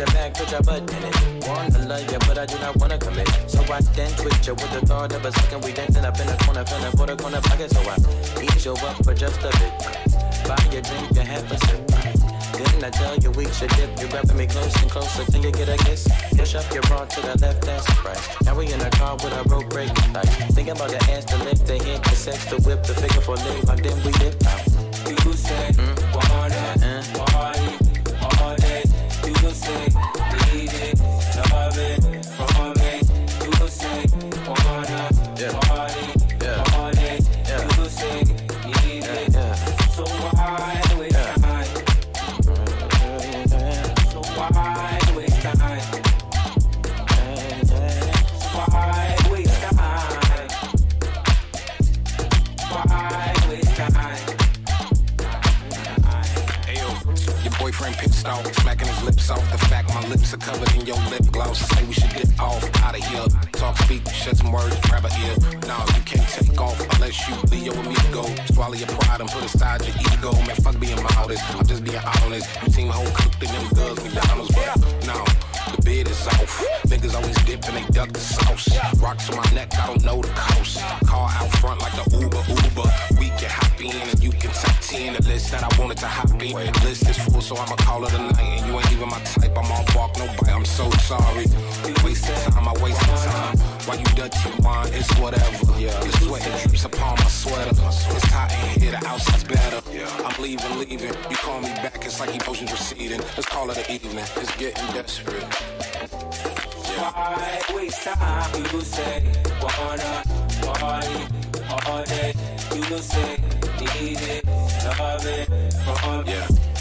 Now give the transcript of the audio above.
your back, put your butt in it. Wanna love you, but I do not wanna commit. So I then twitch you with the thought of a second. We dancing up in the corner, feeling for the corner pocket. So I eat you up for just a bit. Buy your drink and have a sip. Then I tell you we should dip. You're grabbing me close and closer till you get a kiss. Push up your bra to the left, that's right. Now we in the car with a rope break Like, Thinking about the ass, to lift, the hip, the sex, the whip, the figure for leave. Like then we dip out. Do you say? Mm. Lips are covered in your lip gloss. Say we should get off out of here. Talk, speak, shed some words, grab a ear. No, you can't take off unless you Leo with me to go. Swallow your pride and put aside your ego. Man, fuck being modest. I'm just being honest. You seem whole cooked in them girls, McDonald's, but no. The bid is off. Niggas always dip and they duck the sauce. Rocks on my neck, I don't know the coast. Car out front like the Uber, Uber. We can hop in and you can top 10 the list that I wanted to hop in. List is full, so I'ma call it a night. And you ain't even my type, I'm on bark, no bite. I'm so sorry. Wasting time, I wasted time. Why you Dutchy wine, it's whatever. The sweat it drips upon my sweater. It's hot in here, the outside's better. Yeah. I'm leaving, leaving. You call me back, it's like emotions receding. Let's call it an evening, it's getting desperate. Why waste time? You say wanna party all day. You say need it, love it from Yeah.